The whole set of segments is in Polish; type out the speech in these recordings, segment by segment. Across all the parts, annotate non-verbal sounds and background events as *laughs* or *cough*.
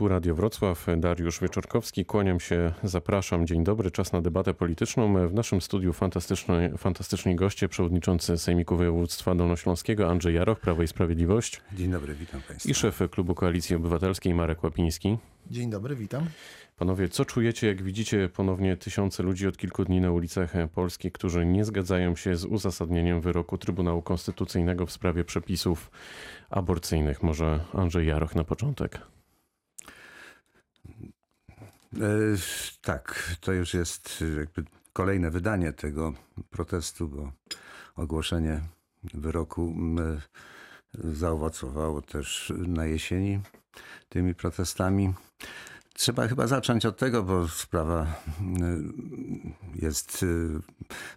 Tu Radio Wrocław, Dariusz Wieczorkowski. Kłaniam się, zapraszam. Dzień dobry, czas na debatę polityczną. W naszym studiu fantastyczni, fantastyczni goście, przewodniczący Sejmiku Województwa Dolnośląskiego Andrzej Jaroch, Prawo i Sprawiedliwość. Dzień dobry, witam Państwa. I szef Klubu Koalicji Obywatelskiej Marek Łapiński. Dzień dobry, witam. Panowie, co czujecie, jak widzicie ponownie tysiące ludzi od kilku dni na ulicach Polski, którzy nie zgadzają się z uzasadnieniem wyroku Trybunału Konstytucyjnego w sprawie przepisów aborcyjnych? Może Andrzej Jaroch na początek. E, tak, to już jest jakby kolejne wydanie tego protestu, bo ogłoszenie wyroku e, zaowocowało też na jesieni tymi protestami. Trzeba chyba zacząć od tego, bo sprawa y, jest y,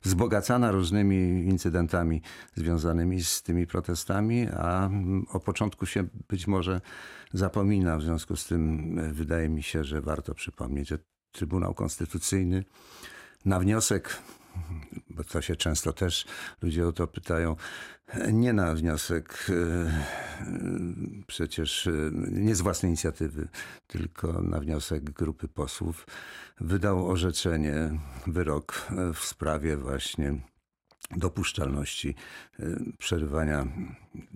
wzbogacana różnymi incydentami związanymi z tymi protestami, a o początku się być może zapomina. W związku z tym y, wydaje mi się, że warto przypomnieć, że Trybunał Konstytucyjny na wniosek bo to się często też ludzie o to pytają, nie na wniosek e, przecież e, nie z własnej inicjatywy, tylko na wniosek grupy posłów, wydał orzeczenie, wyrok w sprawie właśnie dopuszczalności e, przerywania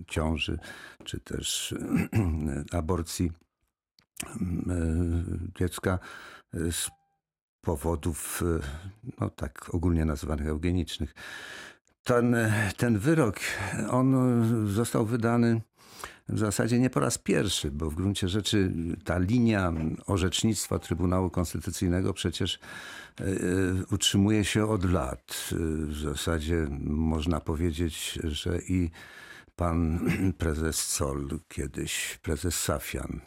ciąży, czy też *clears throat* aborcji dziecka z powodów, no tak ogólnie nazywanych eugenicznych. Ten, ten wyrok, on został wydany w zasadzie nie po raz pierwszy, bo w gruncie rzeczy ta linia orzecznictwa Trybunału Konstytucyjnego przecież e, utrzymuje się od lat. W zasadzie można powiedzieć, że i pan *clears throat* prezes Sol kiedyś, prezes Safian,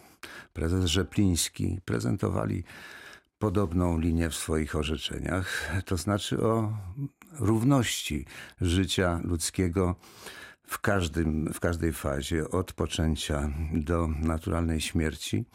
prezes Rzepliński prezentowali podobną linię w swoich orzeczeniach, to znaczy o równości życia ludzkiego w, każdym, w każdej fazie, od poczęcia do naturalnej śmierci.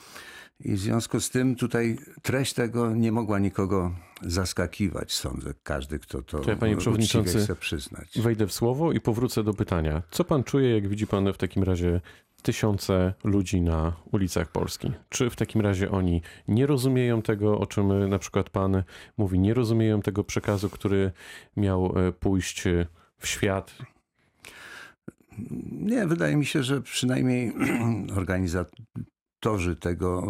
I w związku z tym tutaj treść tego nie mogła nikogo zaskakiwać, sądzę. Każdy, kto to, ja, panie przewodniczący, chce przyznać. Wejdę w słowo i powrócę do pytania. Co pan czuje, jak widzi pan w takim razie tysiące ludzi na ulicach Polski. Czy w takim razie oni nie rozumieją tego, o czym na przykład pan mówi, nie rozumieją tego przekazu, który miał e, pójść w świat? Nie, wydaje mi się, że przynajmniej *clears throat* organizator autorzy tego,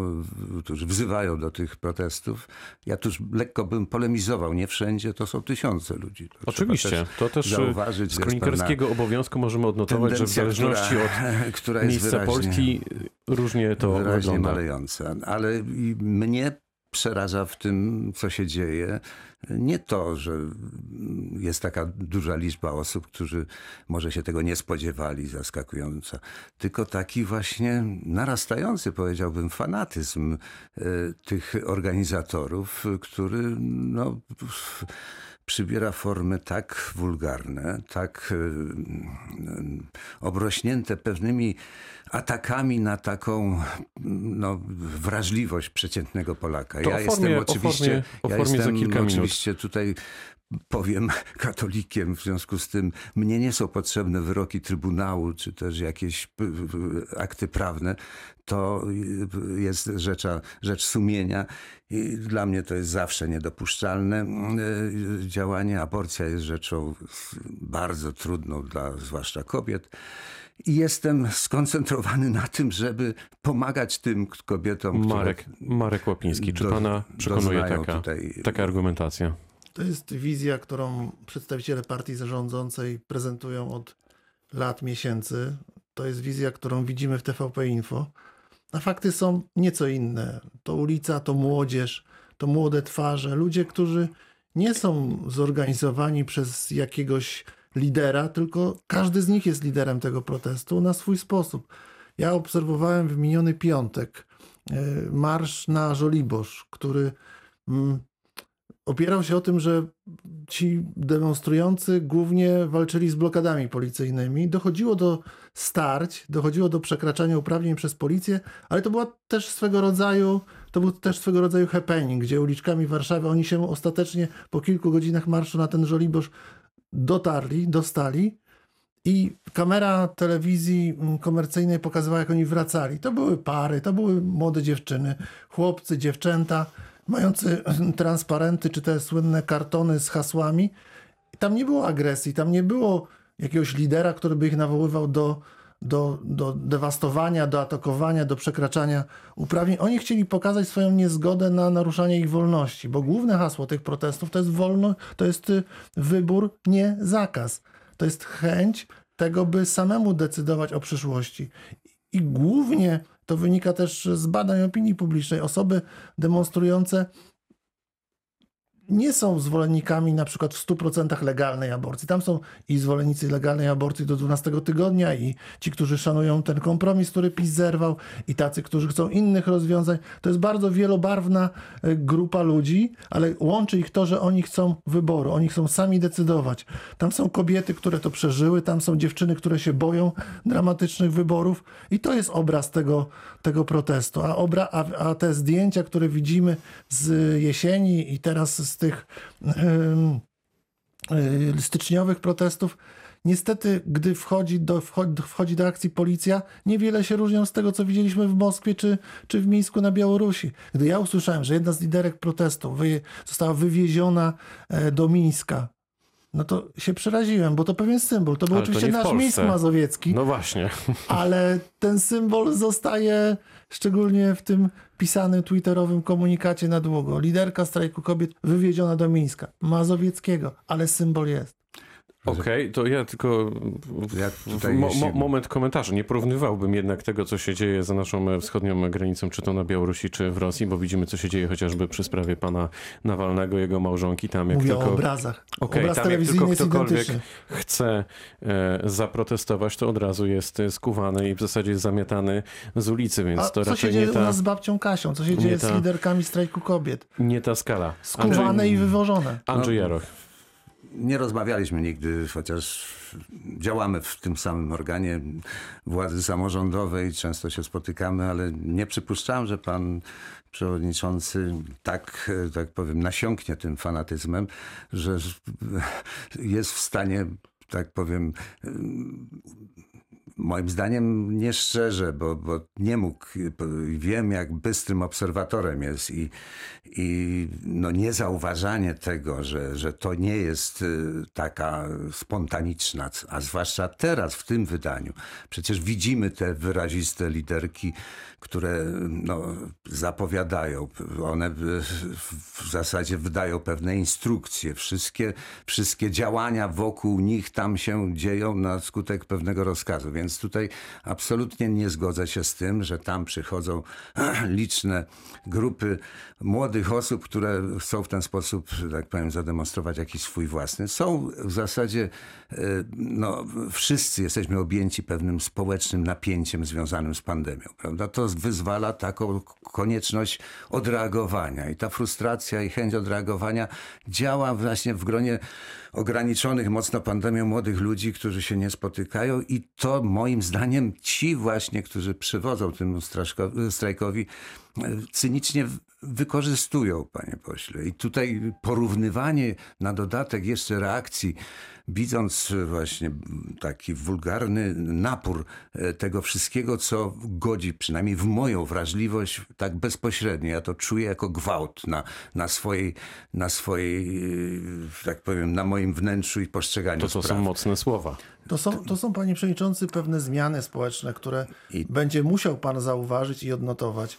którzy wzywają do tych protestów, ja tu lekko bym polemizował, nie wszędzie to są tysiące ludzi. To Oczywiście, też to też zauważyć, z kronikarskiego obowiązku możemy odnotować, że w zależności która, od *laughs* która miejsca Polski różnie to wyraźnie wygląda. malejąca. Ale mnie przeraża w tym, co się dzieje, nie to, że jest taka duża liczba osób, którzy może się tego nie spodziewali, zaskakująca, tylko taki właśnie narastający, powiedziałbym, fanatyzm e, tych organizatorów, który no, przybiera formy tak wulgarne, tak e, obrośnięte pewnymi atakami na taką no, wrażliwość przeciętnego Polaka. To ja formie, jestem oczywiście, o formie, o formie ja jestem oczywiście minut. tutaj powiem *laughs* katolikiem, w związku z tym mnie nie są potrzebne wyroki Trybunału, czy też jakieś akty prawne. To jest rzecza, rzecz sumienia i dla mnie to jest zawsze niedopuszczalne e, działanie. Aborcja jest rzeczą bardzo trudną dla zwłaszcza kobiet. I jestem skoncentrowany na tym, żeby pomagać tym kobietom. Marek, Marek Łapiński, czy do, pana przekonuje taka, tutaj... taka argumentacja? To jest wizja, którą przedstawiciele partii zarządzącej prezentują od lat, miesięcy. To jest wizja, którą widzimy w TVP Info. A fakty są nieco inne. To ulica, to młodzież, to młode twarze, ludzie, którzy nie są zorganizowani przez jakiegoś lidera, tylko każdy z nich jest liderem tego protestu na swój sposób. Ja obserwowałem w miniony piątek e, marsz na Żoliborz, który mm, opierał się o tym, że ci demonstrujący głównie walczyli z blokadami policyjnymi. Dochodziło do starć, dochodziło do przekraczania uprawnień przez policję, ale to była też swego rodzaju, to był też swego rodzaju happening, gdzie uliczkami Warszawy oni się ostatecznie po kilku godzinach marszu na ten Żoliborz dotarli, dostali I kamera telewizji mm, komercyjnej pokazywała, jak oni wracali. To były pary, to były młode dziewczyny, chłopcy, dziewczęta, mający *clears throat* transparenty czy te słynne kartony z hasłami. Tam nie było agresji, tam nie było jakiegoś lidera, który by ich nawoływał do, do, do dewastowania, do atakowania, do przekraczania uprawnień. Oni chcieli pokazać swoją niezgodę na naruszanie ich wolności, bo główne hasło tych protestów to jest wolno, to jest y, wybór, nie zakaz. To jest chęć tego, by samemu decydować o przyszłości. I głównie to wynika też z badań opinii publicznej. Osoby demonstrujące nie są zwolennikami na przykład w 100% legalnej aborcji. Tam są i zwolennicy legalnej aborcji do 12 tygodnia i ci, którzy szanują ten kompromis, który PiS zerwał i tacy, którzy chcą innych rozwiązań. To jest bardzo wielobarwna e, grupa ludzi, ale łączy ich to, że oni chcą wyboru, oni chcą sami decydować. Tam są kobiety, które to przeżyły, tam są dziewczyny, które się boją dramatycznych wyborów i to jest obraz tego, tego protestu. A, obra, a, a te zdjęcia, które widzimy z jesieni i teraz z tych em, y, styczniowych protestów, niestety, gdy wchodzi do, wchodzi, do akcji policja, niewiele się różnią z tego, co widzieliśmy w Moskwie czy, czy w Mińsku na Białorusi. Gdy ja usłyszałem, że jedna z liderek protestu wy, została wywieziona e, do Mińska, no to się przeraziłem, bo to pewien symbol. To był Ale to oczywiście w nasz. Mińsk Mazowiecki No właśnie. *laughs* ale ten symbol zostaje szczególnie w tym pisanym twitterowym komunikacie na długo. Liderka strajku kobiet wywieziona do Mińska, Mazowieckiego, ale symbol jest. Okej, to ja tylko Ja mo, mo, moment komentarza. Nie porównywałbym jednak tego, co się dzieje za naszą e, wschodnią granicą, czy to na Białorusi, czy w Rosji, bo widzimy, co się dzieje chociażby przy sprawie pana Nawalnego, jego małżonki. Tam jak Mówię tylko... o obrazach. Okej, Obraz tam jak tylko ktokolwiek chce e, zaprotestować, to od razu jest e, skuwany i w zasadzie jest zamiatany z ulicy, więc A to co się raczej dzieje nie u ta, nas z babcią Kasią? Co się dzieje ta- z liderkami strajku kobiet? nie ta skala. Skuwane i wywożone. Andrzej No. Jaroch. Nie rozmawialiśmy nigdy, chociaż działamy w tym samym organie władzy samorządowej, często się spotykamy, ale nie przypuszczałem, że pan przewodniczący tak, tak powiem, nasiąknie tym fanatyzmem, że jest w stanie, tak powiem, moim zdaniem nieszczerze, bo, bo nie mógł, wiem jak bystrym obserwatorem jest i, i no niezauważanie tego, że, że to nie jest y, taka spontaniczna, a zwłaszcza teraz w tym wydaniu. Przecież widzimy te wyraziste liderki, które no, zapowiadają, one w, zasadzie wydają pewne instrukcje. Wszystkie, wszystkie działania wokół nich tam się dzieją na skutek pewnego rozkazu. Więc tutaj absolutnie nie zgodzę się z tym, że tam przychodzą *clears throat* liczne grupy młodych osób, które chcą w ten sposób, tak powiem, zademonstrować jakiś swój własny. Są w zasadzie, e, no, wszyscy jesteśmy objęci pewnym społecznym napięciem związanym z pandemią, prawda? To wyzwala taką konieczność odreagowania i ta frustracja i chęć odreagowania działa właśnie w gronie ograniczonych mocno pandemią młodych ludzi, którzy się nie spotykają i to moim zdaniem ci właśnie, którzy przywodzą temu strajkowi, e, cynicznie wykorzystują, panie pośle. I tutaj porównywanie na dodatek jeszcze reakcji, widząc właśnie taki wulgarny napór e, tego wszystkiego, co godzi przynajmniej w moją wrażliwość tak bezpośrednio. Ja to czuję jako gwałt na, na swojej, na swojej, e, tak powiem, na moim wnętrzu i postrzeganiu To, to spraw. są mocne słowa. To są, to są, panie przewodniczący, pewne zmiany społeczne, które I- będzie musiał pan zauważyć i odnotować.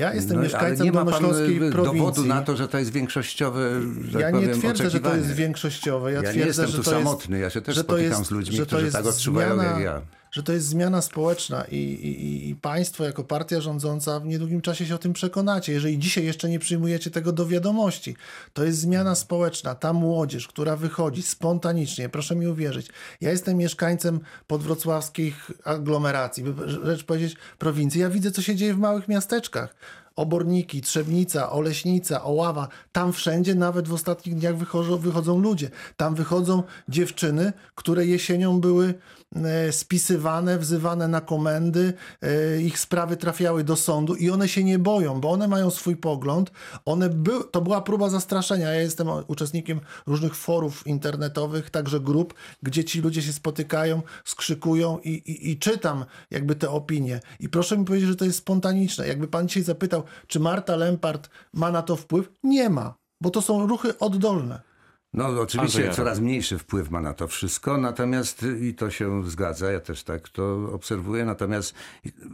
Ja jestem No, mieszkańcem nie ma pan Dolnośląskiej e, prowincji. dowodu na to, że to jest większościowe, że Ja tak nie powiem, twierdzę, że to jest większościowe. Ja, Ja nie twierdzę, jestem że tu samotny, jest, ja się też spotykam jest- z ludźmi, którzy tak odczuwają zmiana, jak ja. Że to jest zmiana społeczna i, i, i- państwo jako partia rządząca w niedługim czasie się o tym przekonacie. Jeżeli dzisiaj jeszcze nie przyjmujecie tego do wiadomości, to jest zmiana społeczna. Ta młodzież, która wychodzi spontanicznie, proszę mi uwierzyć. Ja jestem mieszkańcem podwrocławskich aglomeracji, by rzecz powiedzieć prowincji. Ja widzę, co się dzieje w małych miasteczkach. Oborniki, Trzebnica, Oleśnica, Oława, tam wszędzie nawet w ostatnich dniach wychodzą, wychodzą ludzie. Tam wychodzą dziewczyny, które jesienią były e, spisywane, wzywane na komendy, e, ich sprawy trafiały do sądu i one się nie boją, bo one mają swój pogląd. One by, to była próba zastraszenia. Ja jestem uczestnikiem różnych forów internetowych, także grup, gdzie ci ludzie się spotykają, skrzykują i, i, i czytam jakby te opinie. I proszę mi powiedzieć, że to jest spontaniczne. Jakby pan dzisiaj zapytał, czy Marta Lempart ma na to wpływ? Nie ma, bo to są ruchy oddolne. No oczywiście Andrzej coraz mniejszy wpływ ma na to wszystko, natomiast y, i to się zgadza, ja też tak to obserwuję, natomiast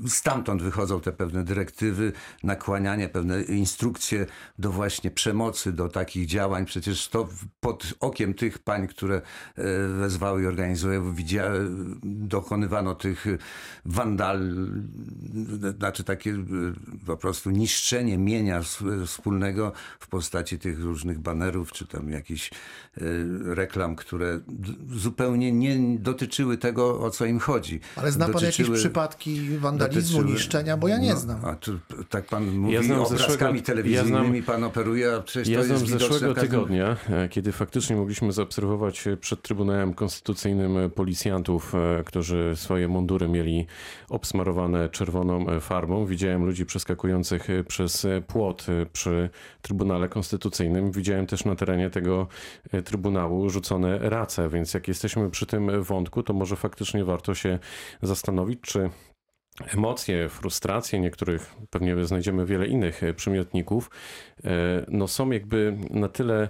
stamtąd wychodzą te pewne dyrektywy, nakłanianie, pewne instrukcje do właśnie przemocy, do takich działań. Przecież to pod okiem tych pań, które e, wezwały i organizują, widzia, dokonywano tych y, wandal, znaczy takie y, po prostu niszczenie mienia wspólnego w postaci tych różnych banerów, czy tam jakichś y, reklam, które zupełnie nie dotyczyły tego, o co im chodzi. Ale zna pan jakieś przypadki wandalizmu, dotyczyły- niszczenia? Bo ja nie no, znam. A tu, tak pan mówi Ja znam obrazkami zeszłego- ja telewizyjnymi, znam- pan operuje, a przecież Ja to znam jest zeszłego tygodnia, e, kiedy faktycznie mogliśmy zaobserwować e, przed Trybunałem Konstytucyjnym e, policjantów, którzy swoje mundury mieli obsmarowane czerwoną farbą. Widziałem ludzi przeskakujących przez płot przy Trybunale Konstytucyjnym. Widziałem też na terenie tego Trybunału rzucone race, więc jak jesteśmy przy tym wątku, to może faktycznie warto się zastanowić, czy emocje, frustracje niektórych, pewnie znajdziemy wiele innych e, przymiotników, e, no są jakby na tyle.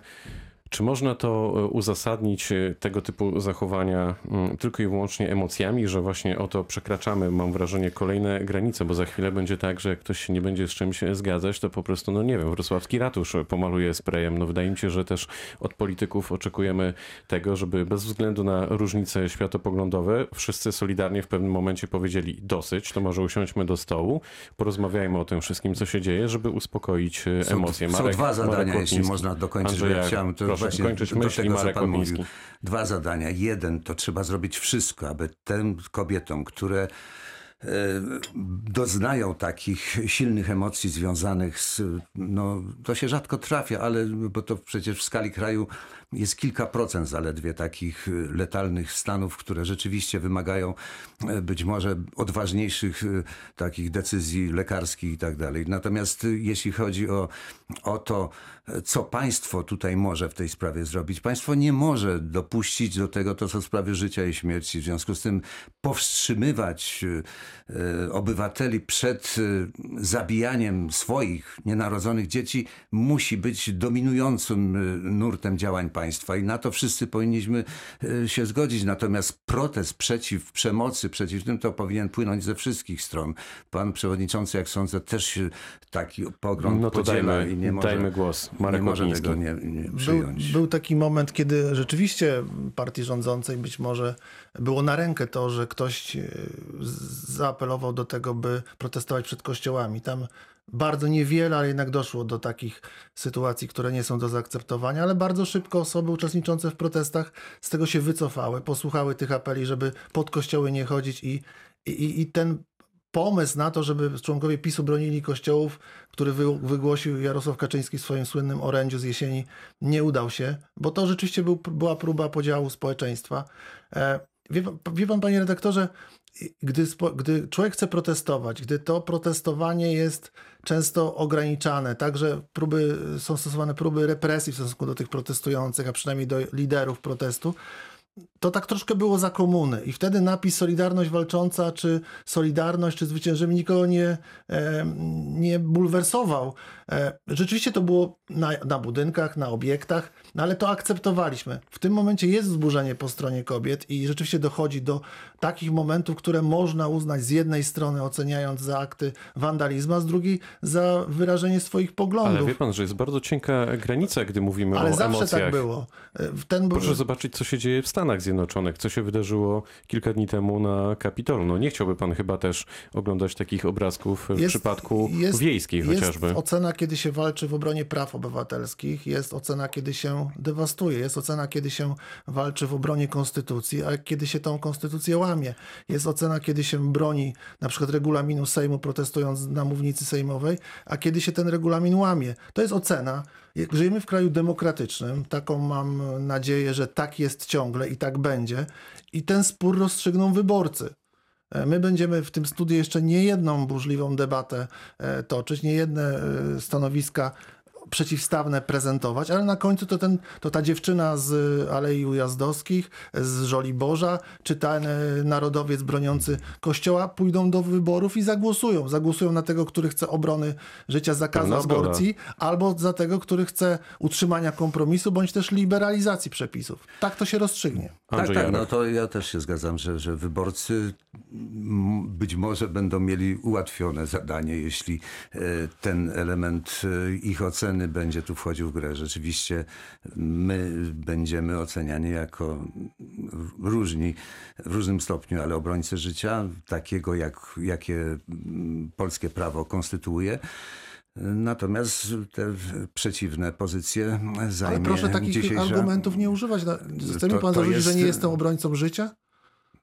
Czy można to e, uzasadnić e, tego typu zachowania mm, tylko i wyłącznie emocjami, że właśnie oto przekraczamy, mam wrażenie, kolejne granice, bo za chwilę będzie tak, że jak ktoś się nie będzie z czymś zgadzać, to po prostu, no nie wiem, wrocławski ratusz pomaluje sprayem. No wydaje mi się, że też od polityków oczekujemy tego, żeby bez względu na różnice światopoglądowe wszyscy solidarnie w pewnym momencie powiedzieli dosyć, to może usiądźmy do stołu, porozmawiajmy o tym wszystkim, co się dzieje, żeby uspokoić e, Są, emocje. są dwa zadania, jeśli Łapiński. można dokończyć. Andrzej bo ja chciałem to Proszę właśnie kończyć do myśl tego, Marek pan mówił. Łapiński. Dwa zadania. Jeden, to trzeba zrobić wszystko, aby tym kobietom, które e, doznają takich silnych emocji związanych z, no to się rzadko trafia, ale bo to przecież w skali kraju jest kilka procent zaledwie takich y, letalnych stanów, które rzeczywiście wymagają e, być może odważniejszych y, takich decyzji lekarskich i tak dalej. Natomiast y, jeśli chodzi o, o to, co państwo tutaj może w tej sprawie zrobić, państwo nie może dopuścić do tego, to są sprawy życia i śmierci. W związku z tym powstrzymywać y, y, obywateli przed y, zabijaniem swoich nienarodzonych dzieci musi być dominującym y, nurtem działań państwa i na to wszyscy powinniśmy y, się zgodzić. Natomiast protest przeciw przemocy, przeciw tym, to powinien płynąć ze wszystkich stron. Pan przewodniczący, jak sądzę, też się taki pogląd No to podziela dajmy, i nie może, dajmy głos. Marek nie może tego nie, nie Był, przyjąć. był taki moment, kiedy rzeczywiście partii rządzącej być może było na rękę to, że ktoś e, zaapelował do tego, by protestować przed kościołami. Tam bardzo niewiele, ale jednak doszło do takich sytuacji, które nie są do zaakceptowania, ale bardzo szybko osoby uczestniczące w protestach z tego się wycofały, posłuchały tych apeli, żeby pod kościoły nie chodzić i, i, i ten pomysł na to, żeby członkowie PiSu bronili kościołów, który wy, wygłosił Jarosław Kaczyński w swoim słynnym orędziu z jesieni, nie udał się, bo to rzeczywiście był, była próba podziału społeczeństwa. Wie, pan- wie pan, panie redaktorze, gdy, gdy człowiek chce protestować, gdy to protestowanie jest często ograniczane, także próby, są stosowane próby represji w stosunku do tych protestujących, a przynajmniej do liderów protestu, to tak troszkę było za komuny. I wtedy napis Solidarność walcząca, czy Solidarność, czy zwyciężymy nikogo nie, nie bulwersował. E, rzeczywiście to było na, na budynkach, na obiektach, no ale to akceptowaliśmy. W tym momencie jest wzburzenie po stronie kobiet i rzeczywiście dochodzi do takich momentów, które można uznać z jednej strony oceniając za akty wandalizmu, a z drugiej za wyrażenie swoich poglądów. Ale wie pan, że jest bardzo cienka granica, gdy mówimy Ale o zawsze emocjach. tak było. E, Ten, Proszę zobaczyć, co się dzieje w Stanach Zjednoczonych, co się wydarzyło kilka dni temu na Kapitolu. No nie chciałby pan chyba też oglądać takich obrazków w Jest- przypadku jest- wiejskiej jest chociażby. ocena, kiedy się walczy w obronie praw obywatelskich, jest ocena, kiedy się dewastuje, jest ocena, kiedy się walczy w obronie konstytucji, a kiedy się tą konstytucję łamie. Jest ocena, kiedy się broni na przykład regulaminu Sejmu protestując na mównicy sejmowej, a kiedy się ten regulamin łamie. To jest ocena. Żyjemy w kraju demokratycznym, taką mam nadzieję, że tak jest ciągle i tak będzie. I ten spór rozstrzygną wyborcy. E, My będziemy w tym studiu jeszcze nie jedną burzliwą debatę e, toczyć, nie jedne e, stanowiska przeciwstawne prezentować, ale na końcu to, ten, to ta dziewczyna z Alei Ujazdowskich, z Żoliborza, czy ten e, narodowiec broniący kościoła pójdą do wyborów i zagłosują. Zagłosują na tego, który chce obrony życia, zakazu aborcji, albo za tego, który chce utrzymania kompromisu, bądź też liberalizacji przepisów. Tak to się rozstrzygnie. Andrzej tak, tak, no to ja też się zgadzam, że, że wyborcy być może będą mieli ułatwione zadanie, jeśli e, ten element e, ich oceny będzie tu wchodził w grę. Rzeczywiście my będziemy oceniani jako różni w różnym stopniu, ale obrońcy życia, takiego jak, jakie mm, polskie prawo konstytuuje. Natomiast te przeciwne pozycje zajmie Ale proszę takich dzisiejsza... argumentów nie używać. Na- Chce mi To- pan zarzucić, że jest- nie jestem obrońcą życia?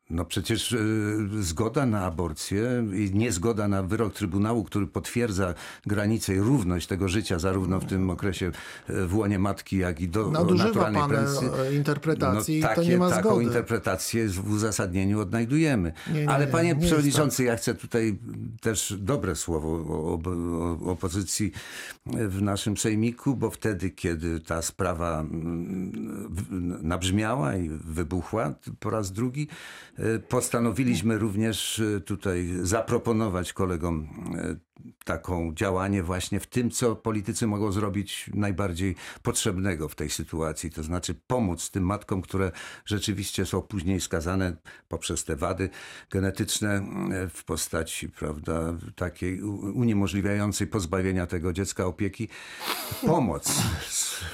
No przecież y, zgoda na aborcję i niezgoda na wyrok Trybunału, który potwierdza granicę i równość tego życia, zarówno w tym okresie y, w łonie matki, jak i do Nadużywa naturalnej pan pensji. e, interpretacji No, i to nie ma taką zgody. interpretację w uzasadnieniu odnajdujemy. Nie, nie, Ale nie, panie nie przewodniczący, ja chcę tutaj też dobre słowo o, o, opozycji w naszym sejmiku, bo wtedy, kiedy ta sprawa mm, nabrzmiała i wybuchła po raz drugi, e, postanowiliśmy również e, tutaj zaproponować kolegom e, taką działanie właśnie w tym, co politycy mogą zrobić najbardziej potrzebnego w tej sytuacji. To znaczy pomóc tym matkom, które rzeczywiście są później skazane poprzez te wady genetyczne e, w postaci, prawda, takiej uniemożliwiającej pozbawienia tego dziecka opieki. Pomoc.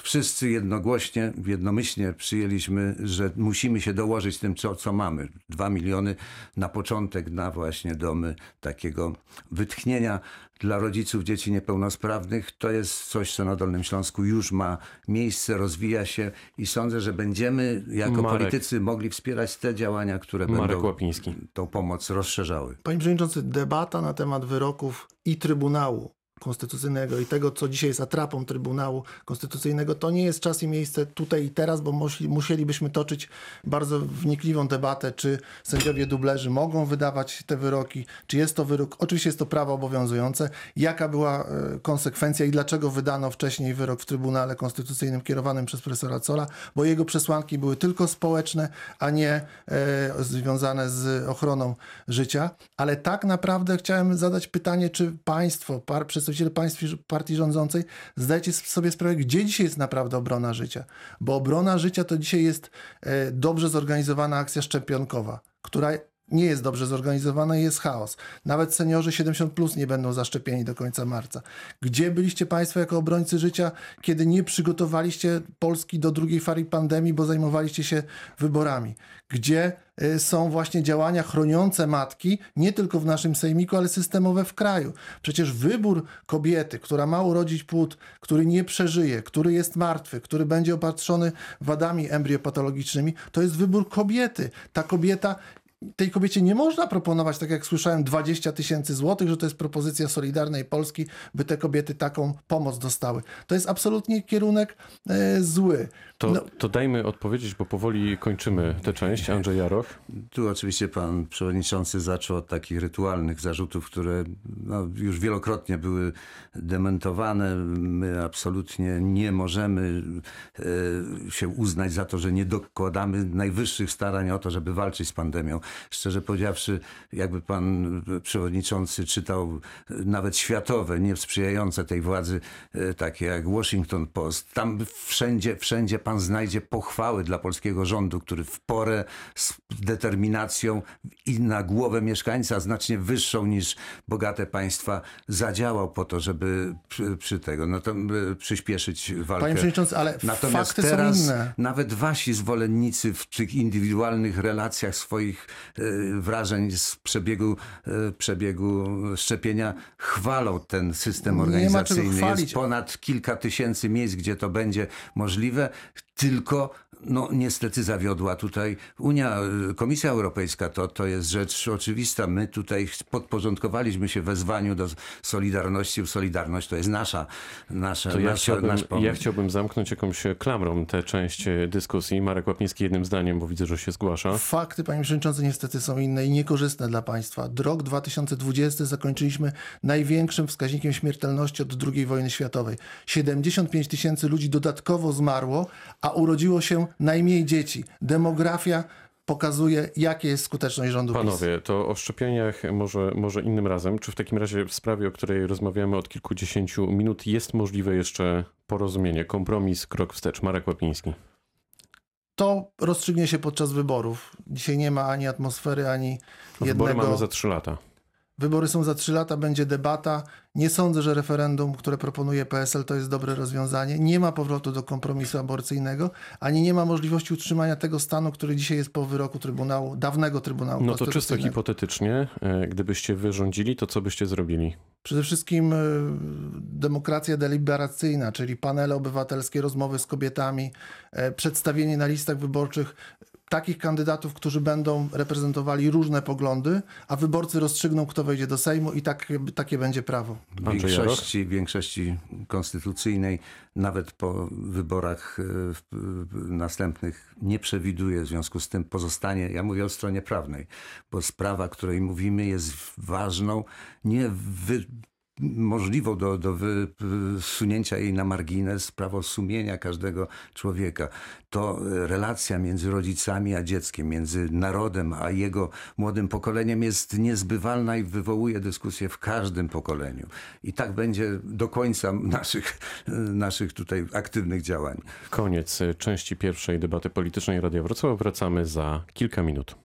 Wszyscy jednogłośnie, jednomyślnie przyjęliśmy, że musimy się dołożyć tym, co, co mamy. Dwa miliony na początek na właśnie domy takiego wytchnienia dla rodziców dzieci niepełnosprawnych. To jest coś, co na Dolnym Śląsku już ma miejsce, rozwija się i sądzę, że będziemy jako Marek. politycy mogli wspierać te działania, które Marek będą Łapiński. tą pomoc rozszerzały. Panie Przewodniczący, debata na temat wyroków i Trybunału Konstytucyjnego i tego, co dzisiaj jest atrapą Trybunału Konstytucyjnego, to nie jest czas i miejsce tutaj i teraz, bo musi, musielibyśmy toczyć bardzo wnikliwą debatę, czy sędziowie dublerzy mogą wydawać te wyroki, czy jest to wyrok, oczywiście jest to prawo obowiązujące, jaka była e, konsekwencja i dlaczego wydano wcześniej wyrok w Trybunale Konstytucyjnym kierowanym przez profesora Cola, bo jego przesłanki były tylko społeczne, a nie e, związane z ochroną życia. Ale tak naprawdę chciałem zadać pytanie, czy państwo, par, przedstawiciele państw, partii rządzącej, zdajecie sobie sprawę, gdzie dzisiaj jest naprawdę obrona życia? Bo obrona życia to dzisiaj jest e, dobrze zorganizowana akcja szczepionkowa, która nie jest dobrze zorganizowana i jest chaos. Nawet seniorzy 70 plus nie będą zaszczepieni do końca marca. Gdzie byliście Państwo jako obrońcy życia, kiedy nie przygotowaliście Polski do drugiej fali pandemii, bo zajmowaliście się wyborami? Gdzie y, są właśnie działania chroniące matki, nie tylko w naszym sejmiku, ale systemowe w kraju? Przecież wybór kobiety, która ma urodzić płód, który nie przeżyje, który jest martwy, który będzie opatrzony wadami embriopatologicznymi, to jest wybór kobiety. Ta kobieta tej kobiecie nie można proponować, tak jak słyszałem, 20 tysięcy złotych, że to jest propozycja Solidarnej Polski, by te kobiety taką pomoc dostały. To jest absolutnie kierunek e, zły. To, No, to dajmy odpowiedzieć, bo powoli kończymy tę część. Andrzej Jaroch. Tu oczywiście pan przewodniczący zaczął od takich rytualnych zarzutów, które no, już wielokrotnie były dementowane. My absolutnie nie możemy e, się uznać za to, że nie dokładamy najwyższych starań o to, żeby walczyć z pandemią. Szczerze powiedziawszy, jakby pan przewodniczący czytał nawet światowe, niesprzyjające tej władzy, e, takie jak Washington Post, tam wszędzie, wszędzie pan znajdzie pochwały dla polskiego rządu, który w porę z determinacją i na głowę mieszkańca znacznie wyższą niż bogate państwa zadziałał po to, żeby przy, przy tego, no to przyspieszyć walkę. Panie Przewodniczący, ale Natomiast fakty teraz są inne. nawet wasi zwolennicy w tych indywidualnych relacjach swoich wrażeń z przebiegu, e, przebiegu szczepienia chwalą ten system organizacyjny. Jest ponad kilka tysięcy miejsc, gdzie to będzie możliwe, tylko no niestety zawiodła tutaj Unia, Komisja Europejska. To, to jest rzecz oczywista. My tutaj podporządkowaliśmy się wezwaniu do Solidarności. Solidarność to jest nasza, nasza, To ja nasza chciałbym, nasz pomysł. ja chciałbym zamknąć jakąś klamrą tę część dyskusji. Marek Łapiński jednym zdaniem, bo widzę, że się zgłasza. Fakty, panie przewodniczący, niestety są inne i niekorzystne dla państwa. Rok 2020 zakończyliśmy największym wskaźnikiem śmiertelności od II wojny światowej. 75 tysięcy ludzi dodatkowo zmarło, a urodziło się najmniej dzieci. Demografia pokazuje, jakie jest skuteczność rządu PiS. Panowie, to o szczepieniach może, może innym razem. Czy w takim razie w sprawie, o której rozmawiamy od kilkudziesięciu minut, jest możliwe jeszcze porozumienie, kompromis, krok wstecz? Marek Łapiński. To rozstrzygnie się podczas wyborów. Dzisiaj nie ma ani atmosfery, ani Wybory jednego... mamy za trzy lata. Wybory są za trzy lata, będzie debata. Nie sądzę, że referendum, które proponuje PSL, to jest dobre rozwiązanie. Nie ma powrotu do kompromisu aborcyjnego, ani nie ma możliwości utrzymania tego stanu, który dzisiaj jest po wyroku Trybunału, dawnego Trybunału No to czysto hipotetycznie, e, gdybyście wy rządzili, to co byście zrobili? Przede wszystkim y, demokracja deliberacyjna, czyli panele obywatelskie, rozmowy z kobietami, e, przedstawienie na listach wyborczych takich kandydatów, którzy będą reprezentowali różne poglądy, a wyborcy rozstrzygną, kto wejdzie do Sejmu i tak, takie będzie prawo. W większości, większości konstytucyjnej, nawet po wyborach e, w- w- następnych, nie przewiduje w związku z tym pozostanie, ja mówię o stronie prawnej, bo sprawa, której mówimy, jest ważną, nie wy, możliwą do, do wysunięcia jej na margines, prawo sumienia każdego człowieka. To e, relacja między rodzicami a dzieckiem, między narodem a jego młodym pokoleniem jest niezbywalna i wywołuje dyskusję w każdym pokoleniu. I tak będzie do końca *laughs* naszych, naszych tutaj aktywnych działań. Koniec e, części pierwszej debaty politycznej Radia Wrocław. Wracamy za kilka minut.